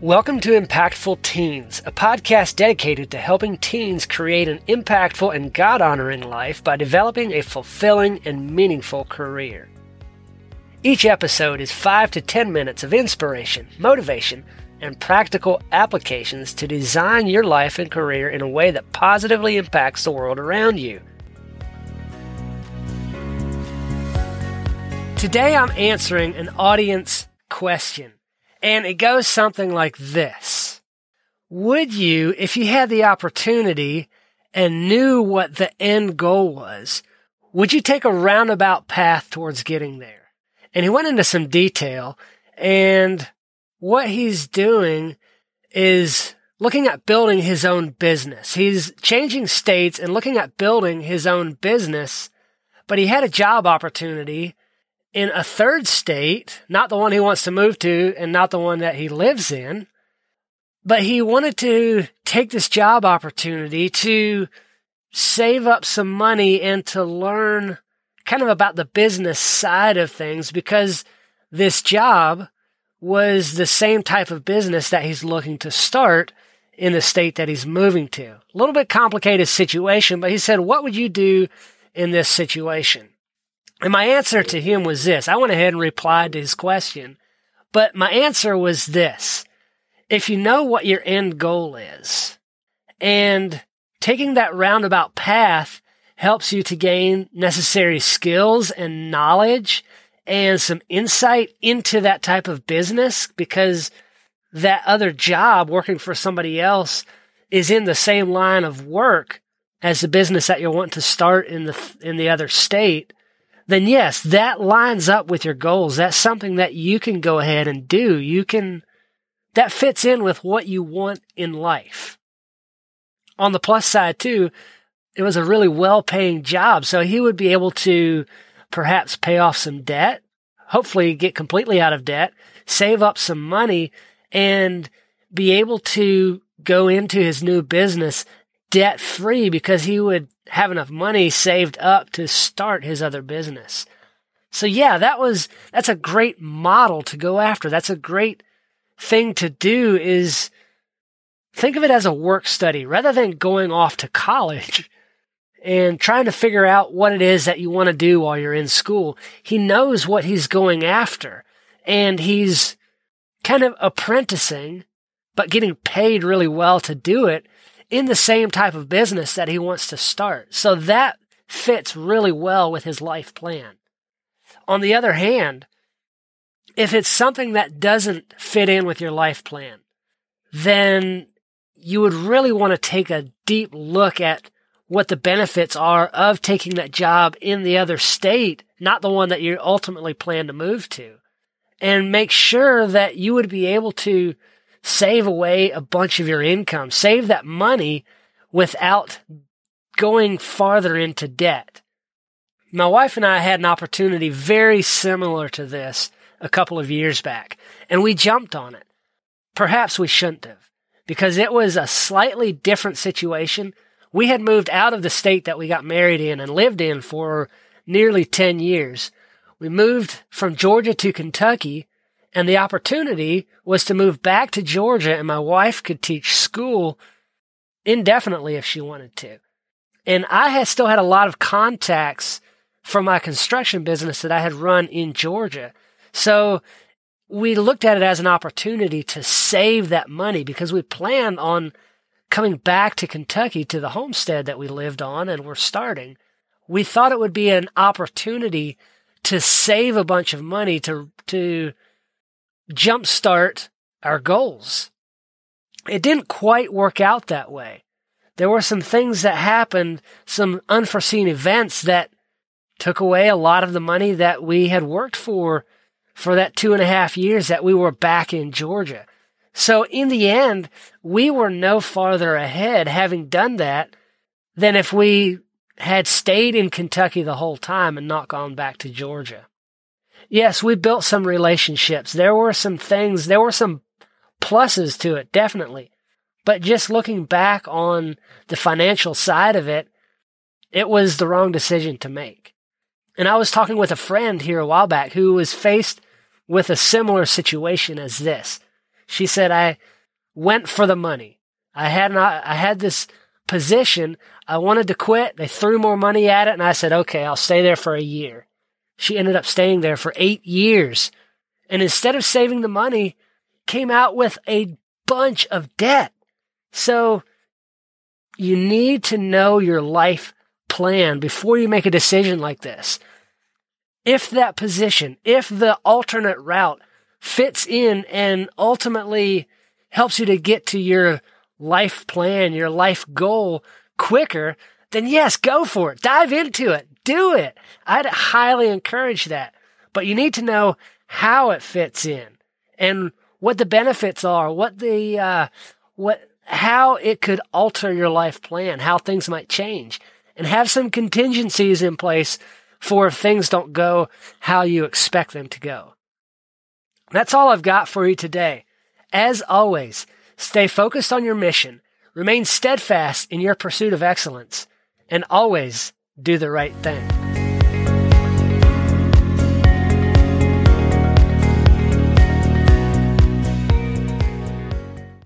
Welcome to Impactful Teens, a podcast dedicated to helping teens create an impactful and God honoring life by developing a fulfilling and meaningful career. Each episode is 5 to 10 minutes of inspiration, motivation, and practical applications to design your life and career in a way that positively impacts the world around you. Today I'm answering an audience question. And it goes something like this. Would you, if you had the opportunity and knew what the end goal was, would you take a roundabout path towards getting there? And he went into some detail and what he's doing is looking at building his own business. He's changing states and looking at building his own business, but he had a job opportunity in a third state, not the one he wants to move to and not the one that he lives in, but he wanted to take this job opportunity to save up some money and to learn kind of about the business side of things because this job was the same type of business that he's looking to start in the state that he's moving to. A little bit complicated situation, but he said, what would you do in this situation? And my answer to him was this. I went ahead and replied to his question, but my answer was this. If you know what your end goal is and taking that roundabout path helps you to gain necessary skills and knowledge and some insight into that type of business because that other job working for somebody else is in the same line of work as the business that you're wanting to start in the in the other state then yes, that lines up with your goals. That's something that you can go ahead and do. You can, that fits in with what you want in life. On the plus side too, it was a really well paying job. So he would be able to perhaps pay off some debt, hopefully get completely out of debt, save up some money and be able to go into his new business debt free because he would have enough money saved up to start his other business. So yeah, that was, that's a great model to go after. That's a great thing to do is think of it as a work study rather than going off to college and trying to figure out what it is that you want to do while you're in school. He knows what he's going after and he's kind of apprenticing, but getting paid really well to do it in the same type of business that he wants to start. So that fits really well with his life plan. On the other hand, if it's something that doesn't fit in with your life plan, then you would really want to take a deep look at what the benefits are of taking that job in the other state, not the one that you ultimately plan to move to, and make sure that you would be able to save away a bunch of your income, save that money without going farther into debt. My wife and I had an opportunity very similar to this a couple of years back, and we jumped on it. Perhaps we shouldn't have, because it was a slightly different situation. We had moved out of the state that we got married in and lived in for nearly 10 years. We moved from Georgia to Kentucky and the opportunity was to move back to Georgia and my wife could teach school indefinitely if she wanted to. And I had still had a lot of contacts from my construction business that I had run in Georgia. So we looked at it as an opportunity to save that money because we planned on coming back to Kentucky to the homestead that we lived on and were starting. We thought it would be an opportunity to save a bunch of money to, to jumpstart our goals. It didn't quite work out that way. There were some things that happened, some unforeseen events that took away a lot of the money that we had worked for for that two and a half years that we were back in Georgia. So in the end, we were no farther ahead having done that than if we had stayed in Kentucky the whole time and not gone back to Georgia yes, we built some relationships. There were some things, there were some pluses to it, definitely. But just looking back on the financial side of it, it was the wrong decision to make. And I was talking with a friend here a while back who was faced with a similar situation as this. She said, I went for the money. I had not, I had this position. I wanted to quit. They threw more money at it and I said, okay, I'll stay there for a year. She ended up staying there for eight years. And instead of saving the money, came out with a bunch of debt. So you need to know your life plan before you make a decision like this. If that position, if the alternate route fits in and ultimately helps you to get to your life plan, your life goal quicker, then yes, go for it. Dive into it. Do it. I'd highly encourage that. But you need to know how it fits in and what the benefits are, what the, uh, what, how it could alter your life plan, how things might change and have some contingencies in place for if things don't go how you expect them to go. That's all I've got for you today. As always, stay focused on your mission, remain steadfast in your pursuit of excellence, and always do the right thing.